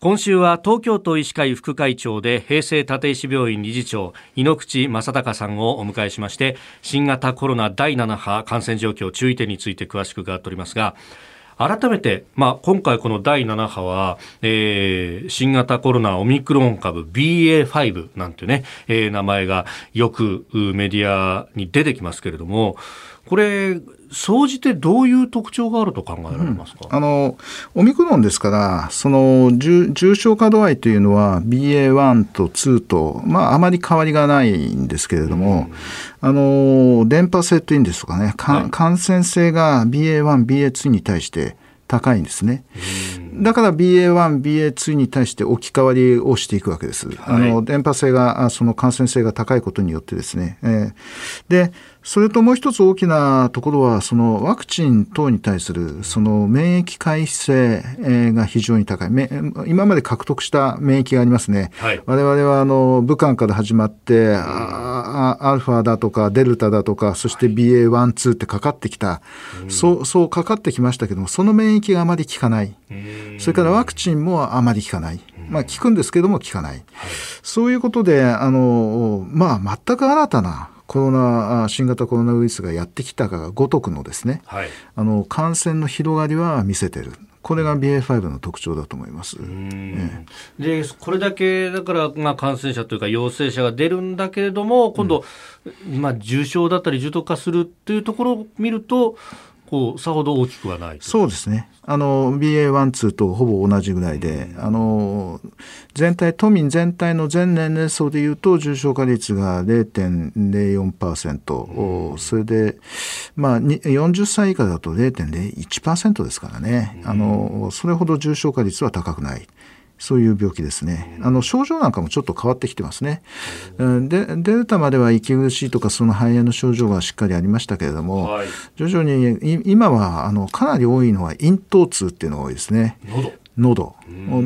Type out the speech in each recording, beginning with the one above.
今週は東京都医師会副会長で平成立石病院理事長井ノ口正孝さんをお迎えしまして新型コロナ第7波感染状況注意点について詳しく伺っておりますが改めて、まあ、今回この第7波は、えー、新型コロナオミクロン株 BA.5 なんてね、えー、名前がよくメディアに出てきますけれどもこれ総じてどういう特徴があると考えられますか、うん、あのオミクロンですからその重症化度合いというのは BA.1 と2と、まあ、あまり変わりがないんですけれども、うん、あの電波性というんですかね、はい、感染性が BA.1、BA.2 に対して高いんですね。だから BA.1、BA.2 に対して置き換わりをしていくわけです。はい、あの電波性が、その感染性が高いことによってですね。えー、で、それともう一つ大きなところは、そのワクチン等に対するその免疫回避性が非常に高い。今まで獲得した免疫がありますね。はい、我々はあの武漢から始まって、アルファだとかデルタだとか、そして BA.1、2ってかかってきた、そう、そうかかってきましたけども、その免疫があまり効かない。それからワクチンもあまり効かない。まあ、効くんですけども効かない。そういうことで、あの、まあ、全く新たなコロナ新型コロナウイルスがやってきたかがごとくのですね、はい、あの感染の広がりは見せてる。これが BA.5 の特徴だと思います。ええ、でこれだけだから、まあ、感染者というか陽性者が出るんだけれども今度、うん、まあ、重症だったり重篤化するっていうところを見るとこうさほど大きくはないそうですね。あの BA.1、2とほぼ同じぐらいで、あの全体都民全体の全年齢層でいうと重症化率が0.04%、うん、それで、まあ、40歳以下だと0.01%ですからね、あのそれほど重症化率は高くない。そういう病気ですね。あの症状なんかもちょっと変わってきてますね。でデルタまでは息苦しいとかその肺炎の症状がしっかりありましたけれども、はい、徐々に今はあのかなり多いのは咽頭痛っていうのが多いですね。喉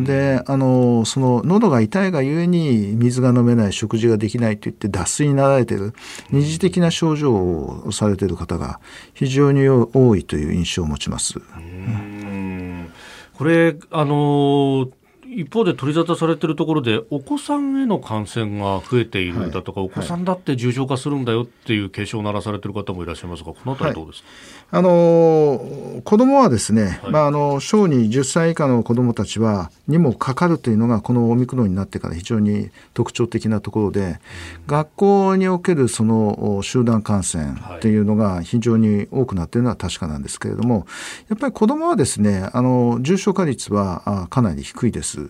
であのその喉が痛いがゆえに水が飲めない食事ができないといって脱水になられている二次的な症状をされている方が非常に多いという印象を持ちます。これあの一方で取り沙汰されているところでお子さんへの感染が増えているだとか、はい、お子さんだって重症化するんだよっていう警鐘を鳴らされている方もいらっしゃいますがこの辺りどうですか、はい、あの子どもはですね、はい、まあ、あの小児10歳以下の子どもたちはにもかかるというのがこのオミクロンになってから非常に特徴的なところで、うん、学校におけるその集団感染っていうのが非常に多くなっているのは確かなんですけれどもやっぱり子どもはですねあの重症化率はかなり低いです。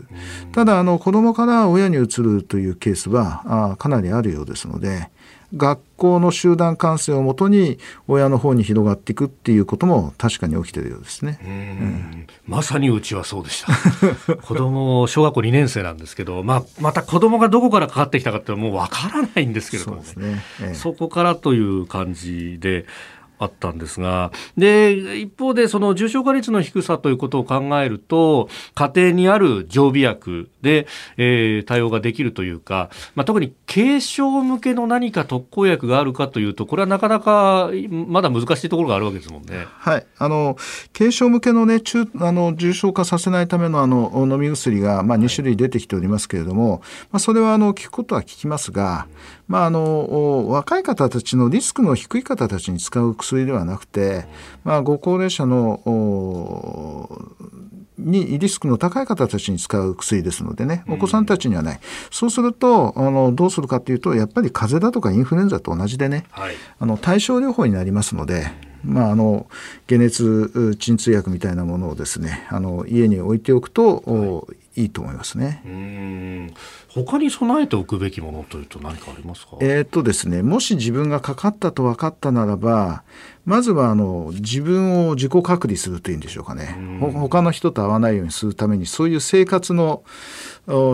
ただあの子どもから親にうつるというケースはあかなりあるようですので学校の集団感染をもとに親の方に広がっていくっていうことも確かに起きてるようですね。うん、まさにうちはそうでした。子供小学校2年生なんですけど、まあ、また子供がどこからかかってきたかってもうわからないんですけれども、ね、そ、ねええ、そこからという感じで。あったんですがで一方でその重症化率の低さということを考えると家庭にある常備薬で、えー、対応ができるというか、まあ、特に軽症向けの何か特効薬があるかというとこれはなかなかまだ難しいところがあるわけですもんね。はい、あの軽症向けの,、ね、中あの重症化させないためのあの飲み薬が、まあ、2種類出てきておりますけれども、はい、まあ、それはあの効くことは効きますが、まあ、あの若い方たちのリスクの低い方たちに使う薬ではなくて、まあ、ご高齢者のにリスクの高い方たちに使う薬ですのでねお子さんたちにはない、うん、そうするとあのどうするかというとやっぱり風邪だとかインフルエンザと同じでね、はい、あの対症療法になりますので。まあ、あの解熱鎮痛薬みたいなものをですねあの家に置いておくと、はい、いいと思いますね。うん。他に備えておくべきものというと何かありますか？えっとですねもし自分がかかったと分かったならばまずはあの自分を自己隔離するというんでしょうかね。他の人と会わないようにするためにそういう生活の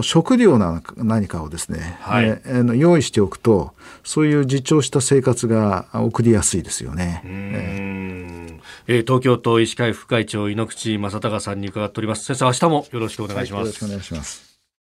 食料な何かをですね、はい、えー、用意しておくとそういう自重した生活が送りやすいですよね。えー、え東京都医師会副会長井ノ口正孝さんに伺っております。先生明日もよろしくお願いします、はい、よろしくお願いします。